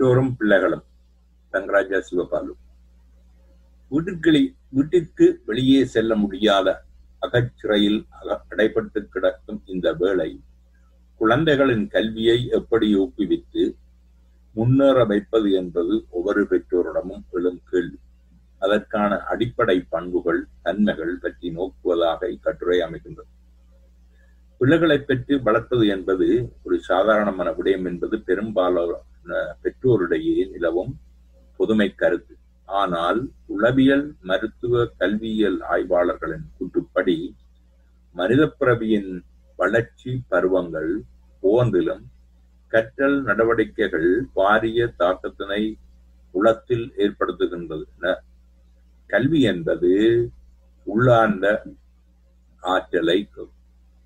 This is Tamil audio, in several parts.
பெற்றோரும் பிள்ளைகளும். தங்கராஜா சிவபாலு. வீட்டுக்களை வீட்டிற்கு வெளியே செல்ல முடியாத அகச்சிறையில் அடைபட்டு கிடக்கும் இந்த வேளை குழந்தைகளின் கல்வியை எப்படி ஊக்குவித்து முன்னேற வைப்பது என்பது ஒவ்வொரு பெற்றோரிடமும் எழும் கேள்வி. அதற்கான அடிப்படை பண்புகள் தன்மைகள் பற்றி நோக்குவதாக இக்கட்டுரை அமைகின்றது. பிள்ளைகளை பெற்று வளர்ப்பது என்பது ஒரு சாதாரணமான விடயம் என்பது பெரும்பாலோ பெற்றோரிடையே நிலவும் பொதுமை கருத்து. ஆனால் உளவியல் மருத்துவ கல்வியியல் ஆய்வாளர்களின் கூற்றுப்படி மனித பிறவியின் வளர்ச்சி பருவங்கள் போந்திலும் கற்றல் நடவடிக்கைகள் பாரிய தாக்கத்தினை உளத்தில் ஏற்படுத்துகின்றன. கல்வி என்பது உள்ளார்ந்த ஆற்றலை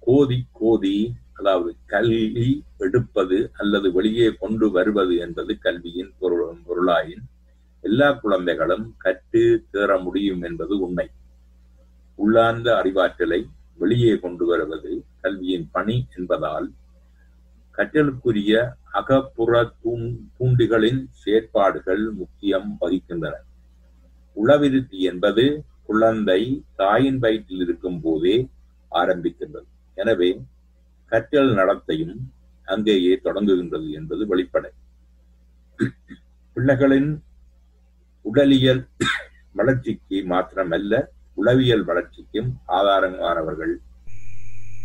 கோதி கோதி அதாவது கல்வி எடுப்பது அல்லது வெளியே கொண்டு வருவது என்பது கல்வியின் பொருள் பொருளாயின் எல்லா குழந்தைகளும் கற்று தேற முடியும் என்பது உண்மை. உள்ளார்ந்த அறிவாற்றலை வெளியே கொண்டு வருவது கல்வியின் பணி என்பதால் கற்றலுக்குரிய அகப்புற தூண் தூண்டிகளின் செயற்பாடுகள் முக்கியம் வகிக்கின்றன. உளவிருத்தி என்பது குழந்தை தாயின் வயிற்றில் இருக்கும் போதே ஆரம்பிக்கின்றது. எனவே கற்றல் நடத்தையும் அங்கேயே தொடங்குகின்றது என்பது வெளிப்படை. பிள்ளைகளின் உடலியல் வளர்ச்சிக்கு மாத்திரமல்ல உளவியல் வளர்ச்சிக்கும் ஆதாரமானவர்கள்.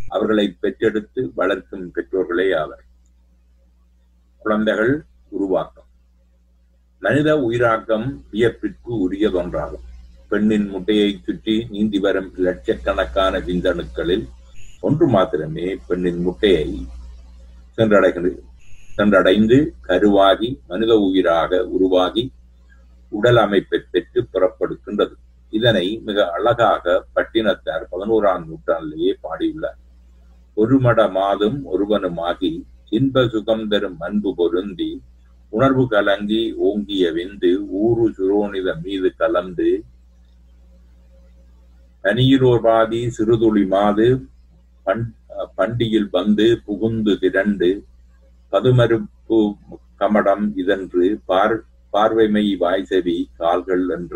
அவர்களை பெற்றெடுத்து வளர்க்கும் பெற்றோர்களே ஆவர். குழந்தைகள் உருவாக்கம். மனித உயிராக்கம் வியப்பிற்கு உரியதொன்றாகும். பெண்ணின் முட்டையை சுற்றி நீந்தி வரும் லட்சக்கணக்கான விந்தணுக்களில் ஒன்று மாத்திரமே பெண்ணின் முட்டையை சென்றடைகிறது சென்றடைந்து கருவாகி மனித உயிராக உருவாகி உடல் அமைப்பை பெற்று புறப்படுகின்றது. இதனை மிக அழகாக பட்டினத்தார் பதினோராம் நூற்றாண்டிலேயே பாடியுள்ளார். ஒரு மட மாதம் ஒருவனுமாகி இன்ப சுகம் தரும் அன்பு பொருந்தி உணர்வு கலங்கி ஓங்கிய விந்து ஊரு சுரோனித மீது கலந்து தனியிரோர் பாதி சிறுதுளி மாது பண் பண்டியில் வந்து புகுந்து திரண்டு பதுமருப்பு கமடம் இதன்று பார் பார்வைமை வாய்செவி கால்கள் என்ற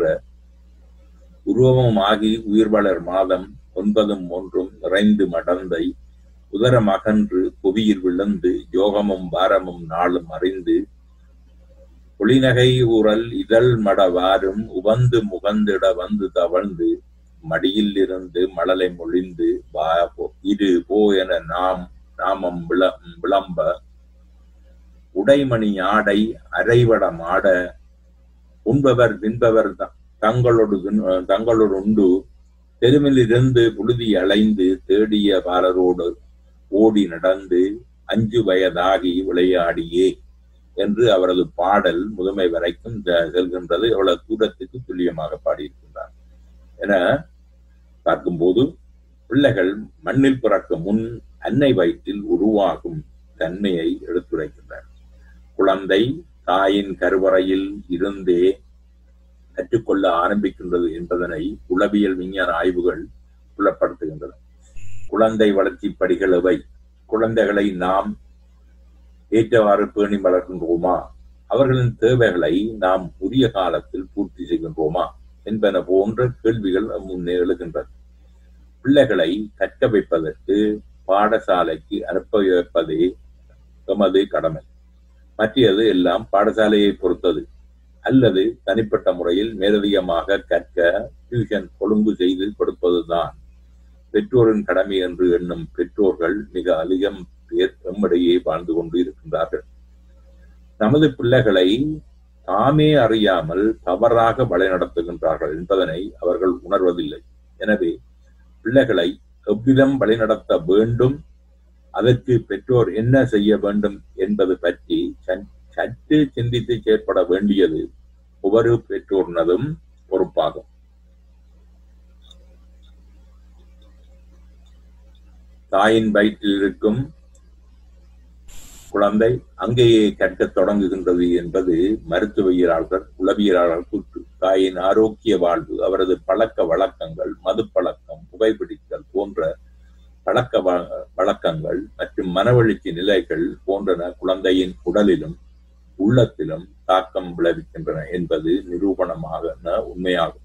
உருவமாகி உயிர்வளர் மாதம் ஒன்பதும் ஒன்றும் நிறைந்து மடந்தை உதரம் அகன்று புவியில் விழுந்து யோகமும் பாரமும் நாளும் அறிந்து ஒளிநகை ஊரல் இதழ் மடவாரும் உவந்து முகந்திட வந்து தவழ்ந்து மடியில் இருந்து மழலை மொழிந்து வா போ- இரு போ என நாம் நாமம் விள விளம்ப. உடைமணி ஆடை அரைவடம் ஆட உண்பவர் தின்பவர் தங்களோடு தங்களோடு உண்டு. தெருவிலிருந்து புழுதி அலைந்து தேடிய பாலரோடு ஓடி நடந்து அஞ்சு வயதாகி விளையாடியே என்று அவரது பாடல் முதுமை வரைக்கும் செ- செல்கின்றது. எவ்வளவு தூரத்துக்கு துல்லியமாக பாடியிருக்கின்றார். என பார்க்கும்போது பிள்ளைகள் மண்ணில் பிறக்கும் முன் அன்னை வயிற்றில் உருவாகும் தன்மையை எடுத்துரைக்கின்றனர் குழந்தை தாயின் கருவறையில் இருந்தே கற்றுக்கொள்ள ஆரம்பிக்கின்றது என்பதனை உளவியல் விஞ்ஞான ஆய்வுகள் புலப்படுத்துகின்றன. குழந்தை வளர்ச்சி படிகள் எவை? குழந்தைகளை நாம் ஏற்றவாறு பேணி வளர்க்கின்றோமா? அவர்களின் தேவைகளை நாம் உரிய காலத்தில் பூர்த்தி செய்கின்றோமா? என்பன போன்ற கேள்விகள் முன்னே எழுகின்றன. பிள்ளைகளை கற்க வைப்பதற்கு பாடசாலைக்கு அனுப்ப வைப்பதே எமது கடமை. மற்றது எல்லாம் பாடசாலையை பொறுத்தது. அல்லது தனிப்பட்ட முறையில் மேலதிகமாக கற்க டியூஷன் கொழும்பு செய்து கொடுப்பதுதான். பெற்றோரின் கடமை என்று எண்ணும் பெற்றோர்கள் மிக அதிகம் பேர் எம்மிடையே வாழ்ந்து கொண்டு இருக்கின்றார்கள். நமது பிள்ளைகளை தாமே அறியாமல் தவறாக வழிநடத்துகின்றார்கள் என்பதனை அவர்கள் உணர்வதில்லை. எனவே பிள்ளைகளை எவ்விதம் வழிநடத்த வேண்டும்? அதற்கு பெற்றோர் என்ன செய்ய வேண்டும் என்பது பற்றி சன்- சற்று சிந்தித்து செயற்பட வேண்டியது ஒவ்வொரு பெற்றோர்னதும் பொறுப்பாகும். தாயின் வயிற்றில் இருக்கும் குழந்தை அங்கேயே கற்கத் தொடங்குகின்றது என்பது மருத்துவியலாளர்கள் உளவியலாளர் கூற்று. தாயின் ஆரோக்கிய வாழ்வு அவரது பழக்க வழக்கங்கள் மது பழக்கம் புகைப்பிடித்தல் போன்ற பழக்க வ- வழக்கங்கள் மற்றும் மனவெழுச்சி நிலைகள் போன்றன குழந்தையின் உடலிலும் உள்ளத்திலும் தாக்கம் விளைவிக்கின்றன என்பது நிரூபணமாக உண்மையாகும்.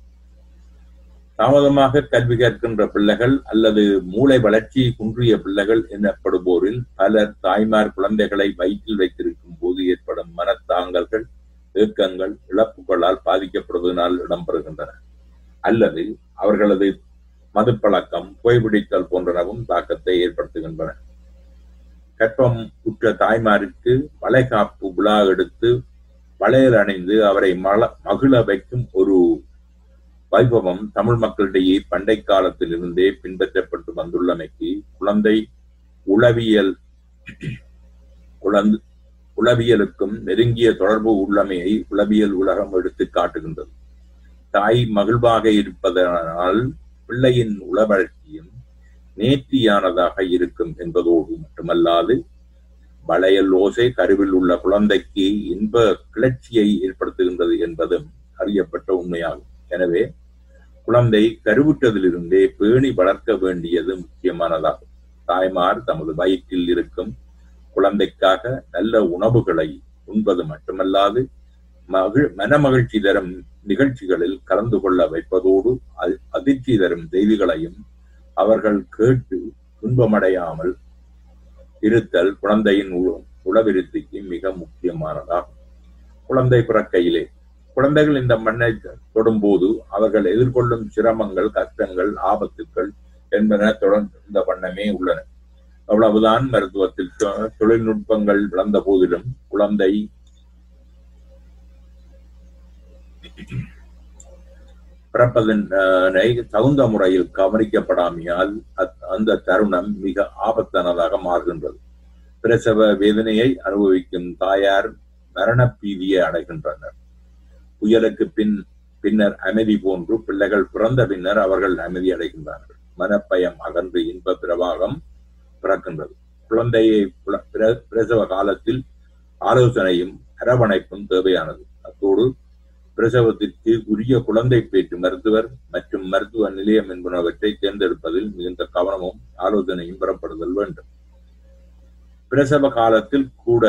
தாமதமாக கல்வி கற்கின்ற பிள்ளைகள் அல்லது மூளை வளர்ச்சி குன்றிய பிள்ளைகள் எனப்படுவோரில் பலர் தாய்மார் குழந்தைகளை வயிற்றில் வைத்திருக்கும் போது ஏற்படும் மனத்தாங்கல்கள் ஏக்கங்கள் இழப்புகளால் பாதிக்கப்படுவதனால் இடம்பெறுகின்றன. அல்லது அவர்களது மதுப்பழக்கம் புகைப்பிடித்தல் போன்றனவும் தாக்கத்தை ஏற்படுத்துகின்றன. கற்பம் உற்ற தாய்மாருக்கு வளைகாப்பு விழா எடுத்து வளையல் அணிந்து அவரை மல மகிழ வைக்கும் ஒரு வைபவம் தமிழ் மக்களிடையே பண்டை காலத்திலிருந்தே பின்பற்றப்பட்டு வந்துள்ளமைக்கு குழந்தை உளவியல் குழந்தை உளவியலுக்கும் நெருங்கிய தொடர்பு உள்ளமையை உளவியல் உலகம் எடுத்து காட்டுகின்றது. தாய் மகிழ்வாக இருப்பதனால் பிள்ளையின் உளவழக்கியும் நேர்த்தியானதாக இருக்கும் என்பதோடு மட்டுமல்லாது வளையல் ஓசை கருவில் உள்ள குழந்தைக்கு இன்ப கிளர்ச்சியை ஏற்படுத்துகின்றது என்பதும் அறியப்பட்ட உண்மையாகும். எனவே குழந்தை கருவுற்றதிலிருந்தே பேணி வளர்க்க வேண்டியது முக்கியமானதாகும் தாய்மார் தமது வயிற்றில் இருக்கும் குழந்தைக்காக நல்ல உணவுகளை உண்பது மட்டுமல்லாது மகிழ் மனமகிழ்ச்சி தரும் நிகழ்ச்சிகளில் கலந்து கொள்ள வைப்பதோடு அதிர்ச்சி தரும் செய்திகளையும் அவர்கள் கேட்டு துன்பமடையாமல் இருத்தல் குழந்தையின் உளவிருத்திக்கு மிக முக்கியமானதாகும் குழந்தை பிறக்கையிலே குழந்தைகள் இந்த மண்ணை தொடும்போது அவர்கள் எதிர்கொள்ளும் சிரமங்கள் கஷ்டங்கள் ஆபத்துக்கள் என்பன தொடர்ந்த வண்ணமே உள்ளன. அவ்வளவுதான் மருத்துவத்தில். தொழில்நுட்பங்கள் வளர்ந்த போதிலும் குழந்தை பிறப்பதனை தகுந்த முறையில் கவனிக்கப்படாமையால் அந்த தருணம் மிக ஆபத்தானதாக மாறுகின்றது. பிரசவ வேதனையை அனுபவிக்கும் தாயார் மரண பீதியை அடைகின்றனர். புயலுக்கு பின் பின்னர் அமைதி போன்று பிள்ளைகள் பிறந்த பின்னர் அவர்கள் அமைதி அடைகின்றார்கள். மனப்பயம் அகன்று இன்ப பிரவாகம் பிறக்கின்றது. குழந்தையை பிரசவ காலத்தில் ஆலோசனையும் அரவணைப்பும் தேவையானது. அத்தோடு பிரசவத்திற்கு உரிய குழந்தை பேற்று மருத்துவர் மற்றும் மருத்துவ நிலையம் என்பனவற்றை தேர்ந்தெடுப்பதில் மிகுந்த கவனமும் ஆலோசனையும் பெறப்படுதல் வேண்டும். பிரசவ காலத்தில் கூட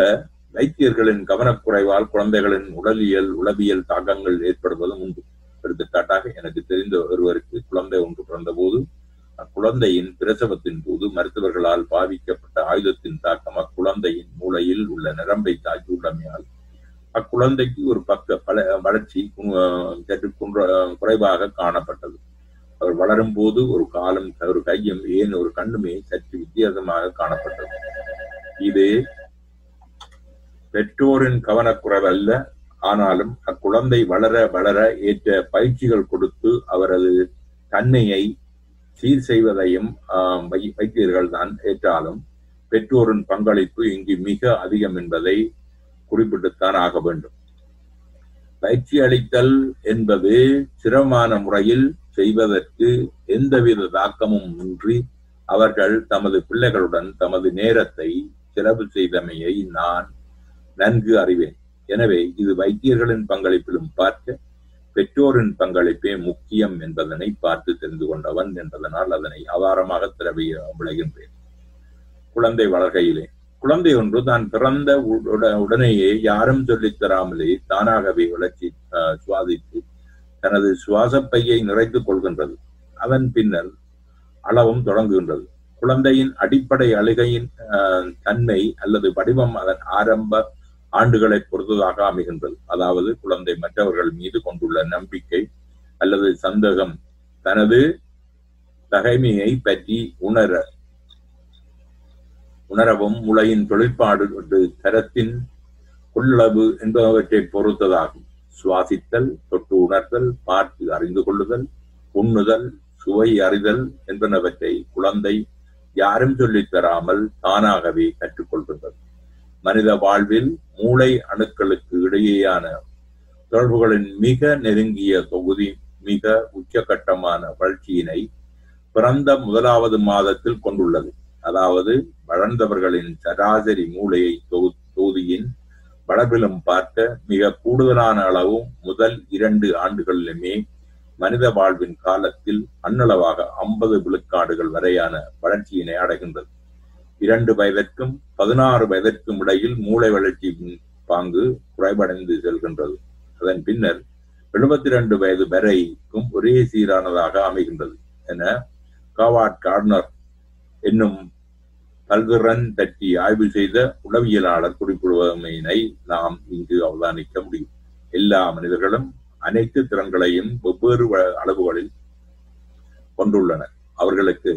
வைத்தியர்களின் கவனக்குறைவால் குழந்தைகளின் உடலியல் உளவியல் தாக்கங்கள் ஏற்படுவதும் உண்டு. எடுத்துக்காட்டாக எனக்கு தெரிந்த ஒருவருக்கு குழந்தை ஒன்று பிறந்த போது அக்குழந்தையின் பிரசவத்தின் போது மருத்துவர்களால் பாவிக்கப்பட்ட ஆயுதத்தின் தாக்கம் அக்குழந்தையின் மூளையில் உள்ள நிரம்பை தாக்கியுள்ளமையால் அக்குழந்தைக்கு ஒரு பக்க பல வளர்ச்சி சற்று குறைவாக காணப்பட்டது. அவர் வளரும் போது ஒரு காலம் ஒரு கையும் ஏன் ஒரு கண்ணுமே சற்று வித்தியாசமாக காணப்பட்டது. இது பெற்றோரின் கவனக்குறைவு அல்ல. ஆனாலும் அக்குழந்தை வளர வளர ஏற்ற பயிற்சிகள் கொடுத்து அவரது தன்மையை சீர் செய்வதையும் வைத்தியர்கள் தான் ஏற்றாலும் பெற்றோரின் பங்களிப்பு இங்கு மிக அதிகம் என்பதை குறிப்பிட்டுத்தான் ஆக வேண்டும். பயிற்சி அளித்தல் என்பது சிரமமான முறையில் செய்வதற்கு எந்தவித தாக்கமும் இன்றி அவர்கள் தமது பிள்ளைகளுடன் தமது நேரத்தை செலவு செய்தமையை நான் நன்கு அறிவேன். எனவே இது வைத்தியர்களின் பங்களிப்பிலும் பார்க்க பெற்றோரின் பங்களிப்பே முக்கியம் என்பதனை பார்த்து தெரிந்து கொண்டவன் என்பதனால் அதனை ஆதாரமாக திரவிய விளைகின்றேன் குழந்தை வளர்கையிலே குழந்தை ஒன்று தான் பிறந்த உடனேயே யாரும் சொல்லித் தராமலே தானாகவே வளர்ச்சி சுவாதித்து தனது சுவாசப்பையை நிறைத்துக் கொள்கின்றது. அதன் பின்னர் அளவும் தொடங்குகின்றது. குழந்தையின் அடிப்படை அழுகையின் தன்மை அல்லது வடிவம் அதன் ஆரம்ப ஆண்டுகளை பொறுத்ததாக அமைகின்றது. அதாவது குழந்தை மற்றவர்கள் மீது கொண்டுள்ள நம்பிக்கை அல்லது சந்தேகம் தனது தகைமையை பற்றி உணர உணரவும் உலகின் தொழிற்பாடு தரத்தின் கொள்ளளவு என்பவற்றை பொறுத்ததாகும். சுவாசித்தல் தொட்டு உணர்தல் பார்த்து அறிந்து கொள்ளுதல் உண்ணுதல் சுவை அறிதல் என்பனவற்றை குழந்தை யாரும் சொல்லித் தராமல் தானாகவே கற்றுக்கொள்கின்றது. மனித வாழ்வில் மூளை அணுக்களுக்கு இடையேயான தொடர்புகளின் மிக நெருங்கிய தொகுதி மிக உச்சகட்டமான வளர்ச்சியினை பிறந்த முதலாவது மாதத்தில் கொண்டுள்ளது. அதாவது வளர்ந்தவர்களின் சராசரி மூளையை தொகுதியின் வளர்விலும் பார்க்க மிக கூடுதலான அளவு முதல் இரண்டு ஆண்டுகளிலுமே மனித வாழ்வின் காலத்தில் அன்னளவாக ஐம்பது விழுக்காடுகள் வரையான வளர்ச்சியினை அடைகின்றது. இரண்டு வயதிற்கும் பதினாறு வயதிற்கும் இடையில் மூளை வளர்ச்சி பாங்கு குறைவடைந்து செல்கின்றது. அதன் பின்னர் எழுபத்தி ரெண்டு வயது வரைக்கும் ஒரே சீரானதாக அமைகின்றது என காவாட் கார்னர் என்னும் பல்திறன் பற்றி ஆய்வு செய்த உளவியலாளர் குறிப்பிடுவமையினை நாம் இங்கு அவதானிக்க முடியும். எல்லா மனிதர்களும் அனைத்து திறன்களையும் வெவ்வேறு அளவுகளில் கொண்டுள்ளனர். அவர்களுக்கு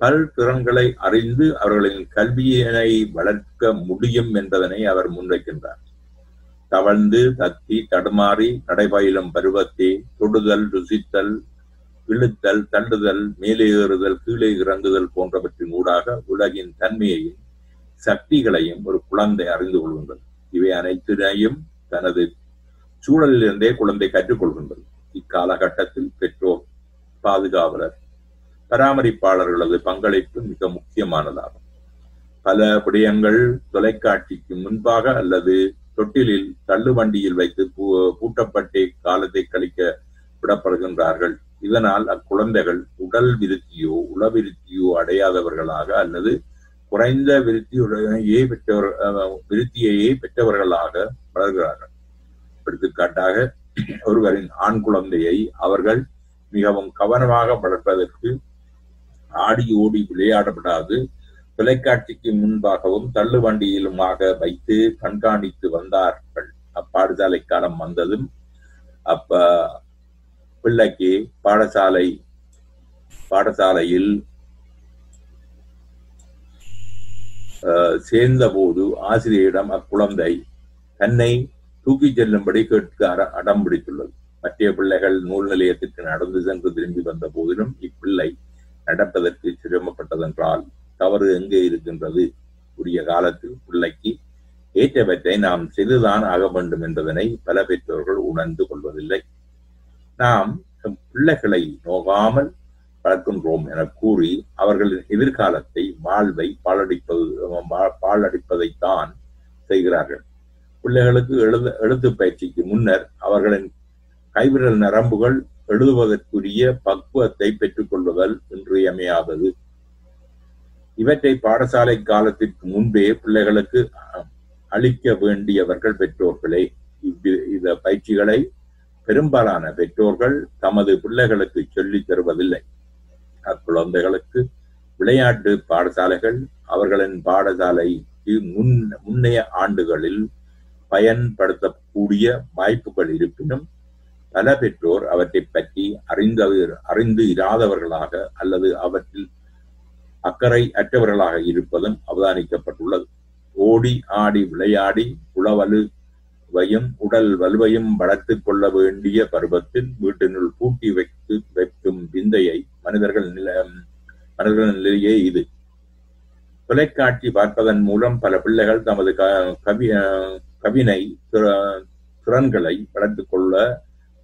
பல்திறன்களை அறிந்து அவர்களின் கல்வியினை வளர்க்க முடியும் என்பதனை அவர் முன்வைக்கின்றார். தவழ்ந்து தத்தி தடுமாறி நடைபயிலும் பருவத்தை தொடுதல் ருசித்தல் இழுத்தல் தள்ளுதல் மேலே ஏறுதல் கீழே இறங்குதல் போன்றவற்றின் ஊடாக உலகின் தன்மையையும் சக்திகளையும் ஒரு குழந்தை அறிந்து கொள்கின்றது. இவை அனைத்தினையும் தனது சூழலிலிருந்தே குழந்தை கற்றுக்கொள்கின்றது. இக்காலகட்டத்தில் பெற்றோர் பாதுகாவலர் பராமரிப்பாளர்களது பங்களிப்பு மிக முக்கியமானதாகும். பல விடயங்கள் தொலைக்காட்சிக்கு முன்பாக அல்லது தொட்டிலில் தள்ளுவண்டியில் வைத்து பூட்டப்பட்டே காலத்தை கழிக்க விடப்படுகின்றார்கள். இதனால் அக்குழந்தைகள் உடல் விருத்தியோ உளவிருத்தியோ அடையாதவர்களாக அல்லது குறைந்த விருத்தியுடனேயே பெற்றவர் விருத்தியையே பெற்றவர்களாக வளர்கிறார்கள். எடுத்துக்காட்டாக ஒருவரின் ஆண் குழந்தையை அவர்கள் மிகவும் கவனமாக வளர்ப்பதற்கு ஆடி ஓடி விளையாடப்படாது. தொலைக்காட்சிக்கு முன்பாகவும் தள்ளுவண்டியிலுமாக வைத்து கண்காணித்து வந்தார்கள். அப்பாடசாலை காலம் வந்ததும் அப்ப பிள்ளைக்கு பாடசாலை பாடசாலையில் சேர்ந்த போது ஆசிரியரிடம் அக்குழந்தை தன்னை தூக்கிச் செல்லும்படி கேட்க அடம் பிடித்துள்ளது மற்ற பிள்ளைகள் நூல் நிலையத்திற்கு நடந்து சென்று திரும்பி வந்த போதிலும் இப்பிள்ளை நடப்பதற்கு சிரமப்பட்டதென்றால் தவறு எங்கே இருக்கின்றது? உரிய காலத்தில் பிள்ளைக்கு ஏற்றவற்றை நாம் செய்துதான் ஆக வேண்டும் என்பதனை பல பெற்றோர்கள் உணர்ந்து கொள்வதில்லை. நாம் பிள்ளைகளை நோகாமல் வளர்க்கின்றோம் என கூறி அவர்களின் எதிர்காலத்தை வாழ்வை பாலடிப்பது பாலடிப்பதைத்தான் செய்கிறார்கள். பிள்ளைகளுக்கு எழுத எழுத்து பயிற்சிக்கு முன்னர் அவர்களின் கைவிரல் நரம்புகள் எழுதுவதற்குரிய பக்குவத்தை பெற்றுக்கொள்ளுதல் இன்றியமையாதது. இவற்றை பாடசாலை காலத்திற்கு முன்பே பிள்ளைகளுக்கு அளிக்க வேண்டியவர்கள் பெற்றோர்களே. இந்த பயிற்சிகளை பெரும்பாலான பெற்றோர்கள் தமது பிள்ளைகளுக்கு சொல்லித் தருவதில்லை. அக்குழந்தைகளுக்கு விளையாட்டு பாடசாலைகள் அவர்களின் பாடசாலைக்கு முன் முன்னைய ஆண்டுகளில் பயன்படுத்தக்கூடிய வாய்ப்புகள் இருப்பினும் பல பெற்றோர் அவற்றை பற்றி அறிந்தவர் அறிந்து இராதவர்களாக அல்லது அவற்றில் அக்கறை அற்றவர்களாக இருப்பதும் அவதானிக்கப்பட்டுள்ளது. ஓடி ஆடி விளையாடி உளவலுவையும் உடல் வலுவையும் வளர்த்துக் கொள்ள வேண்டிய பருவத்தில் வீட்டினுள் பூட்டி வைத்து வைக்கும் விந்தையை மனிதர்கள் நில மனிதர்கள் நிலையே இது. தொலைக்காட்சி பார்ப்பதன் மூலம் பல பிள்ளைகள் தமது கவி கவினை திறன்களை வளர்த்துக் கொள்ள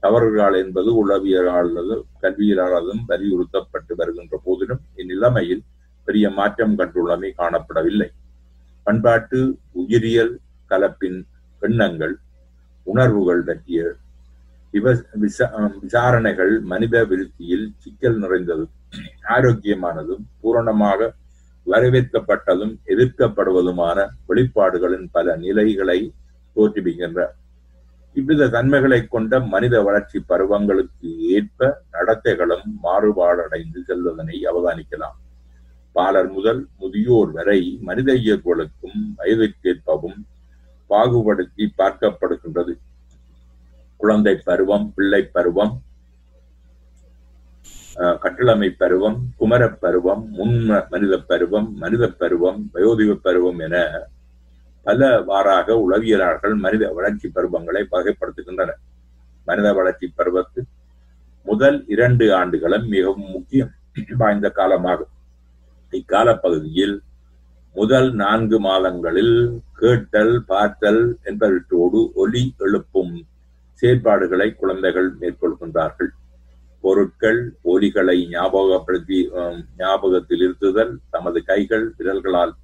தவறுகள் என்பது உளவியலாளது கல்வியலாளதும் வலியுறுத்தப்பட்டு வருகின்ற போதிலும் இந்நிலைமையில் பெரிய மாற்றம் கண்டுள்ளமை காணப்படவில்லை. பண்பாட்டு உயிரியல் கலப்பின் எண்ணங்கள் உணர்வுகள் பற்றிய விசாரணைகள் மனித விருத்தியில் சிக்கல் நிறைந்ததும் ஆரோக்கியமானதும் பூரணமாக வரவேற்கப்பட்டதும் எதிர்க்கப்படுவதுமான வெளிப்பாடுகளின் பல நிலைகளை தோற்றுவிக்கின்ற இவ்வித தன்மைகளை கொண்ட மனித வளர்ச்சி பருவங்களுக்கு ஏற்ப நடத்தைகளும் மாறுபாடடைந்து செல்வதனை அவதானிக்கலாம். பாலர் முதல் முதியோர் வரை மனித இயல்புகளுக்கும் வயதிற்கேற்பவும் பாகுபடுத்தி பார்க்கப்படுகின்றது. குழந்தை பருவம் பிள்ளை பருவம் கட்டளமை பருவம் குமரப் பருவம் முன் மனித பருவம் மனித பருவம் வயோதிக பருவம் என பல வாராக உளவியலாளர்கள் மனித வளர்ச்சி பருவங்களை வகைப்படுத்துகின்றனர் மனித வளர்ச்சி பருவத்து முதல் இரண்டு ஆண்டுகளும் மிகவும் முக்கியம் வாய்ந்த காலமாகும். இக்கால பகுதியில் முதல் நான்கு மாதங்களில் கேட்டல் பார்த்தல் என்பவற்றோடு ஒலி எழுப்பும் செயற்பாடுகளை குழந்தைகள் மேற்கொள்கின்றார்கள். பொருட்கள் ஒலிகளை ஞாபகப்படுத்தி ஞாபகத்தில் இருத்துதல் தமது கைகள் விரல்களால்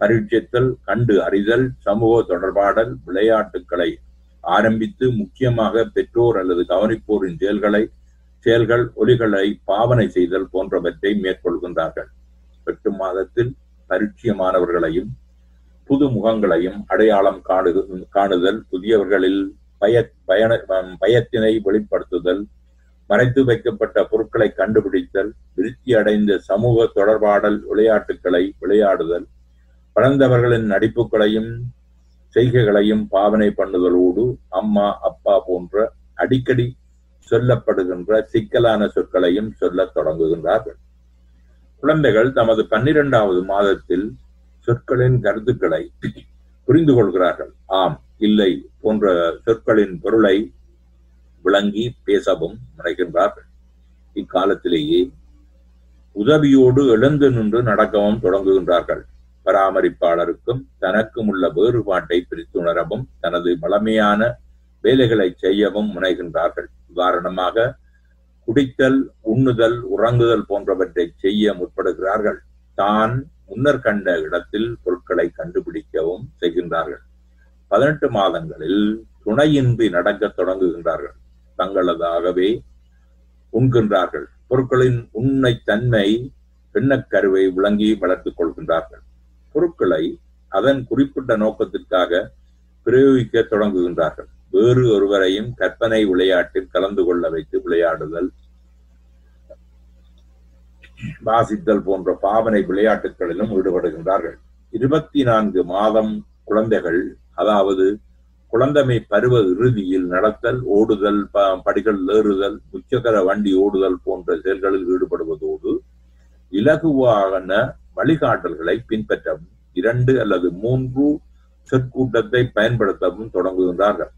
பரீட்சித்தல் கண்டு அறிதல் சமூக தொடர்பாடல் விளையாட்டுக்களை ஆரம்பித்து முக்கியமாக பெற்றோர் அல்லது கவனிப்போரின் செயல்களை செயல்கள் ஒலிகளை பாவனை செய்தல் போன்றவற்றை மேற்கொள்கின்றார்கள். எட்டு மாதத்தில் பரிச்சயமானவர்களையும் புது முகங்களையும் அடையாளம் காணு காணுதல் புதியவர்களில் பய பயண பயத்தினை வெளிப்படுத்துதல் மறைத்து வைக்கப்பட்ட பொருட்களை கண்டுபிடித்தல் விருத்தி அடைந்த சமூக தொடர்பாடல் விளையாட்டுகளை விளையாடுதல் பழந்தவர்களின் நடிப்புகளையும் செய்கைகளையும் பாவனை பண்ணுதலோடு அம்மா அப்பா போன்ற அடிக்கடி சொல்லப்படுகின்ற சிக்கலான சொற்களையும் சொல்லத் தொடங்குகின்றார்கள். குழந்தைகள் தமது பன்னிரெண்டாவது மாதத்தில் சொற்களின் கருத்துக்களை புரிந்து கொள்கிறார்கள். ஆம் இல்லை போன்ற சொற்களின் பொருளை விளங்கி பேசவும் முனைகின்றார்கள். இக்காலத்திலேயே உதவியோடு எழுந்து நின்று நடக்கவும் தொடங்குகின்றார்கள். பராமரிப்பாளருக்கும் தனக்கும் உள்ள வேறுபாட்டை பிரித்துணரவும் தனது வளமையான வேலைகளை செய்யவும் முனைகின்றார்கள். உதாரணமாக குடித்தல் உண்ணுதல் உறங்குதல் போன்றவற்றை செய்ய முற்படுகிறார்கள். தான் முன்னர் கண்ட இடத்தில் பொருட்களை கண்டுபிடிக்கவும் செய்கின்றார்கள். பதினெட்டு மாதங்களில் துணையின்றி நடக்கத் தொடங்குகின்றார்கள். தங்களதாகவே உண்கின்றார்கள். பொருட்களின் உண்மை தன்மை பெண்ணக்கருவை விளங்கி வளர்த்துக் கொள்கின்றார்கள். பொருட்களை அதன் குறிப்பிட்ட நோக்கத்திற்காக பிரயோகிக்க தொடங்குகின்றார்கள். வேறு ஒருவரையும் கற்பனை விளையாட்டில் கலந்து கொள்ள வைத்து விளையாடுதல் வாசித்தல் போன்ற பாவனை விளையாட்டுகளிலும் ஈடுபடுகின்றார்கள். இருபத்தி நான்கு மாதம் குழந்தைகள் அதாவது குழந்தைமை பருவ இறுதியில் நடத்தல் ஓடுதல் படிகள் ஏறுதல் உச்சகர வண்டி ஓடுதல் போன்ற செயல்களில் ஈடுபடுவதோடு இலகுவான வழிகாட்டல்களை பின்பற்றவும் இரண்டு அல்லது மூன்று சொற்கூட்டத்தை பயன்படுத்தவும் தொடங்குகின்றார்கள்.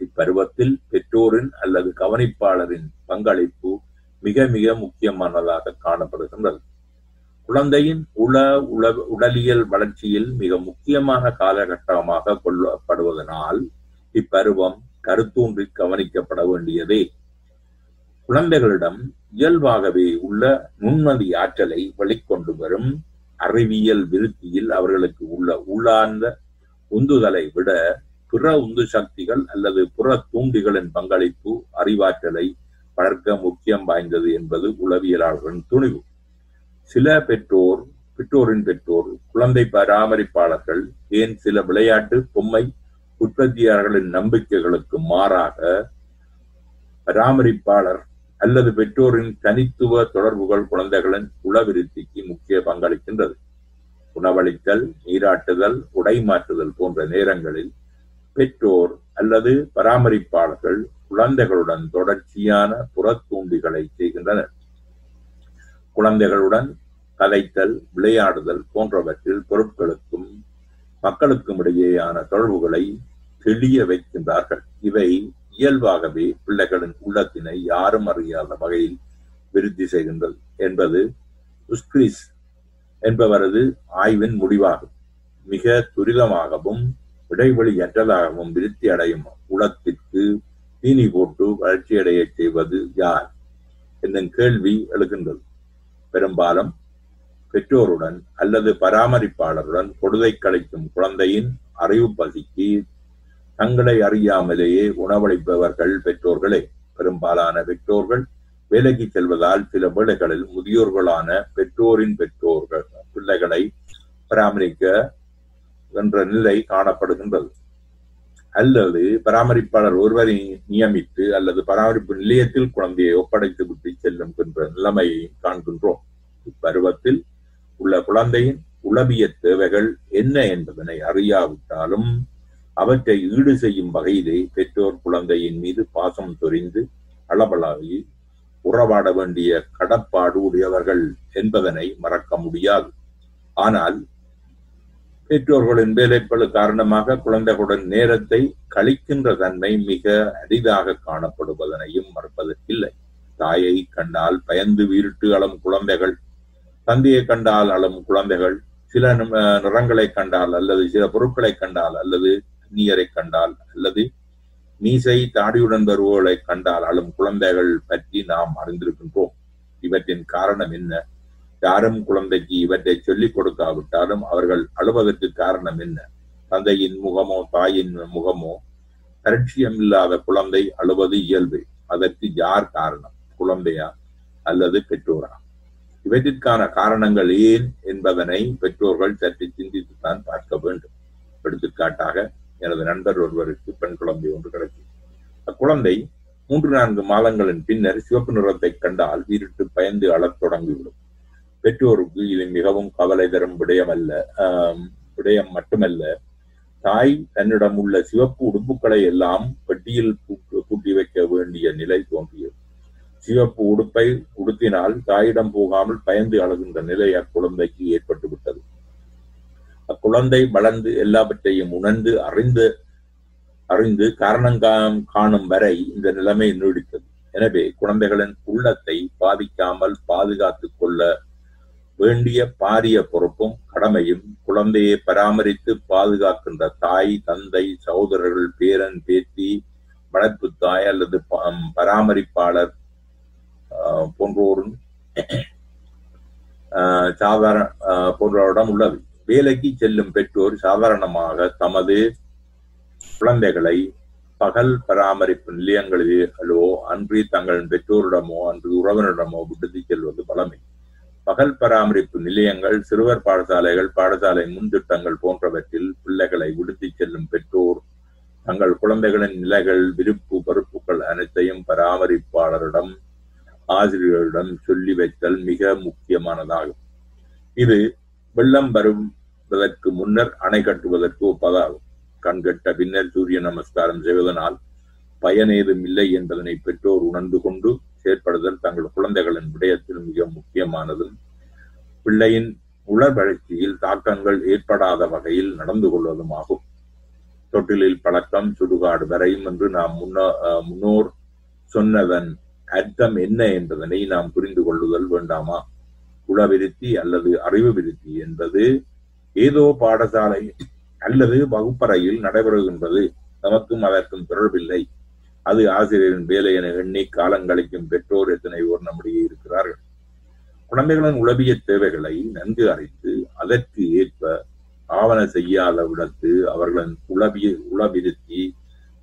இப்பருவத்தில் பெற்றோரின் அல்லது கவனிப்பாளரின் பங்களிப்பு மிக மிக முக்கியமானதாக காணப்படுகின்றது. குழந்தையின் உள உள உடலியல் வளர்ச்சியில் மிக முக்கியமான காலகட்டமாக கொள்ளப்படுவதனால் இப்பருவம் கருத்தூன்றி கவனிக்கப்பட வேண்டியதே. குழந்தைகளிடம் இயல்பாகவே உள்ள நுண்மதி ஆற்றலை வெளிக்கொண்டு வரும் அறிவியல் விருத்தியில் அவர்களுக்கு உள்ள உள்ளார்ந்த உந்துதலை விட பிற உந்து சக்திகள் அல்லது புற தூண்டிகளின் பங்களிப்பு அறிவாற்றலை வளர்க்க முக்கியம் வாய்ந்தது என்பது உளவியலாளர்களின் துணிவு. சில பெற்றோர் பெற்றோரின் பெற்றோர் குழந்தை பராமரிப்பாளர்கள் ஏன் சில விளையாட்டு பொம்மை உற்பத்தியாளர்களின் நம்பிக்கைகளுக்கு மாறாக பராமரிப்பாளர் அல்லது பெற்றோரின் தனித்துவ தொடர்புகள் குழந்தைகளின் உளவிருத்திக்கு முக்கிய பங்களிக்கின்றது. உணவளித்தல் நீராட்டுதல் உடை மாற்றுதல் போன்ற நேரங்களில் பெற்றோர் அல்லது பராமரிப்பாளர்கள் குழந்தைகளுடன் தொடர்ச்சியான புறத்தூண்டிகளை செய்கின்றனர். குழந்தைகளுடன் கதைத்தல் விளையாடுதல் போன்றவற்றில் பொருட்களுக்கும் மக்களுக்கும் இடையேயான தொடர்புகளை தெளிய வைக்கின்றார்கள். இவை இயல்பாகவே பிள்ளைகளின் உள்ளத்தினை யாரும் அறியாத வகையில் விருத்தி செய்கின்றது என்பது உஸ்கிரிஸ் என்பவரது ஆய்வின் முடிவாகும். மிக துரிதமாகவும் இடைவெளியற்றதாகவும் விருத்தி அடையும் உளத்திற்கு தீனி போட்டு வளர்ச்சியடைய செய்வது யார்? என்னும் கேள்வி எழுகின்றது. பெரும்பாலும் பெற்றோருடன் அல்லது பராமரிப்பாளருடன் பொழுதை கழிக்கும் குழந்தையின் அறிவு பசிக்கு தங்களை அறியாமலேயே உணவளிப்பவர்கள் பெற்றோர்களே பெரும்பாலான பெற்றோர்கள் வேலைக்கு செல்வதால் சில வேளைகளில் முதியோர்களான பெற்றோரின் பெற்றோர்கள் பிள்ளைகளை பராமரிக்க என்ற நிலை காணப்படுகின்றது. அல்லது பராமரிப்பாளர் ஒருவரை நியமித்து அல்லது பராமரிப்பு நிலையத்தில் குழந்தையை ஒப்படைத்து விட்டு செல்லும் என்ற நிலைமையை காண்கின்றோம். இப்பருவத்தில் உள்ள குழந்தையின் உளவிய தேவைகள் என்ன என்பதனை அறியாவிட்டாலும் அவற்றை ஈடு செய்யும் வகையிலே பெற்றோர் குழந்தையின் மீது பாசம் தொரிந்து அளவலாகி உறவாட வேண்டிய கடப்பாடு உடையவர்கள் என்பதனை மறக்க முடியாது. ஆனால் பெற்றோர்களின் வேலைப்பழு காரணமாக குழந்தைகளுடன் நேரத்தை கழிக்கின்ற தன்மை மிக அரிதாக காணப்படுவதனையும் மறப்பதற்கில்லை. தாயை கண்டால் பயந்து வீரிட்டு அழும் குழந்தைகள் தந்தையை கண்டால் அழும் குழந்தைகள் சில நிறங்களை கண்டால் அல்லது சில பொருட்களை கண்டால் அல்லது நீரை கண்டால் அல்லது மீசை தாடியுடன் வருவோரை கண்டால் அழும் குழந்தைகள் பற்றி நாம் அறிந்திருக்கின்றோம். இவற்றின் காரணம் என்ன? யாரும் குழந்தைக்கு இவற்றை சொல்லிக் கொடுக்காவிட்டாலும் அவர்கள் அழுவதற்கு காரணம் என்ன? தந்தையின் முகமோ தாயின் முகமோ பரிட்சியம் இல்லாத குழந்தை அழுவது இயல்பு. அதற்கு யார் காரணம்? குழந்தையா அல்லது பெற்றோரா? இவற்றிற்கான காரணங்கள் ஏன் என்பதனை பெற்றோர்கள் சற்று சிந்தித்துத்தான் பார்க்க வேண்டும். எடுத்துக்காட்டாக எனது நண்பர் ஒருவருக்கு பெண் குழந்தை ஒன்று கிடைக்கும் அக்குழந்தை மூன்று நான்கு மாதங்களின் பின்னர் சிவப்பு நிறத்தை கண்டால் வீரிட்டு பயந்து அழத் தொடங்கிவிடும். பெற்றோருக்கு இது மிகவும் கவலை தரும் விடயமல்ல விடயம் மட்டுமல்ல. தாய் தன்னிடம் உள்ள சிவப்பு உடுப்புகளை எல்லாம் பெட்டியில் பூட்டு- பூட்டி வைக்க வேண்டிய நிலை தோன்றியது. சிவப்பு உடுப்பை உடுத்தினால் தாயிடம் போகாமல் பயந்து அழுகின்ற நிலை அக்குழந்தைக்கு ஏற்பட்டு விட்டது அக்குழந்தை வளர்ந்து எல்லாவற்றையும் உணர்ந்து அறிந்து அறிந்து காரணம் காணும் வரை இந்த நிலைமை நீடித்தது. எனவே குழந்தைகளின் உள்ளத்தை பாதிக்காமல் பாதுகாத்துக் கொள்ள வேண்டிய பாரிய பொறுப்பும் கடமையும் குழந்தையை பராமரித்து பாதுகாக்கின்ற தாய் தந்தை சகோதரர்கள் பேரன் பேத்தி வளர்ப்பு தாய் அல்லது பராமரிப்பாளர் போன்றோரும் ஆஹ், சாதாரண ஆஹ், போன்றவரிடம் உள்ளது வேலைக்கு செல்லும் பெற்றோர் சாதாரணமாக தமது குழந்தைகளை பகல் பராமரிப்பு நிலையங்களிலோ அன்றி தங்கள் பெற்றோரிடமோ அன்று உறவினரிடமோ விடுத்து செல்வது பழமை. பகல் பராமரிப்பு நிலையங்கள் சிறுவர் பாடசாலைகள் பாடசாலை முன்திட்டங்கள் போன்றவற்றில் பிள்ளைகளை விடுத்து செல்லும் பெற்றோர் தங்கள் குழந்தைகளின் நிலைகள் விருப்பு வெறுப்புகள் அனைத்தையும் பராமரிப்பாளரிடம் ஆசிரியர்களிடம் சொல்லி வைத்தல் மிக முக்கியமானதாகும். இது வெள்ளம் வருவதற்கு முன்னர் அணை கட்டுவதற்கு ஒப்பதாகும். கண்கட்ட பின்னர் சூரிய நமஸ்காரம் செய்வதனால் பயனேதும் இல்லை என்பதனை பெற்றோர் உணர்ந்து கொண்டு செயற்படுதல் தங்கள் குழந்தைகளின் விடயத்தில் மிக முக்கியமானதும் பிள்ளையின் உளர் வளர்ச்சியில் தாக்கங்கள் ஏற்படாத வகையில் நடந்து கொள்வதுமாகும். தொட்டிலில் பழக்கம் சுடுகாடு வரையும் என்று நாம் முன்னோ முன்னோர் சொன்னதன் அர்த்தம் என்ன என்பதனை நாம் புரிந்து கொள்ளுதல் வேண்டாமா? குலவிருத்தி அல்லது அறிவு விருத்தி என்பது ஏதோ பாடசாலை அல்லது வகுப்பறையில் நடைபெறுகின்றது. நமக்கும் அதற்கும் தொடர்பில்லை. அது ஆசிரியரின் வேலை என எண்ணி காலங்களிக்கும் பெற்றோர் எத்தனை ஓர் நம்முடைய இருக்கிறார்கள்? குழந்தைகளின் உளவிய தேவைகளை நன்கு அறிந்து அதற்கு ஏற்ப ஆவண செய்யாத விடத்து அவர்களின் உளவிய உளவிருத்தி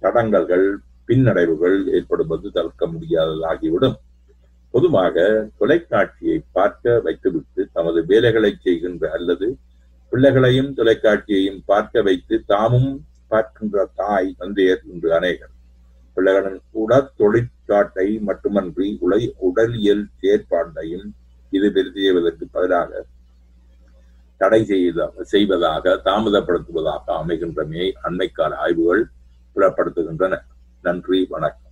தடங்கல்கள் பின்னடைவுகள் ஏற்படுவது தவிர்க்க முடியாததாகிவிடும். பொதுவாக தொலைக்காட்சியை பார்க்க வைத்துவிட்டு தமது வேலைகளை செய்கின்ற அல்லது பிள்ளைகளையும் தொலைக்காட்சியையும் பார்க்க வைத்து தாமும் பார்க்கின்ற தாய் தந்தையர் இன்று அநேகர். பிள்ளைகளின் உடற் தொழிற்சாட்டை மட்டுமன்றி உலை உடலியல் செயற்பாட்டையும் இது விருத்தி செய்வதற்கு பதிலாக தடை செய்த செய்வதாக தாமதப்படுத்துவதாக அமைகின்றமையை அண்மைக்கால ஆய்வுகள் புலப்படுத்துகின்றன. நன்றி வணக்கம்.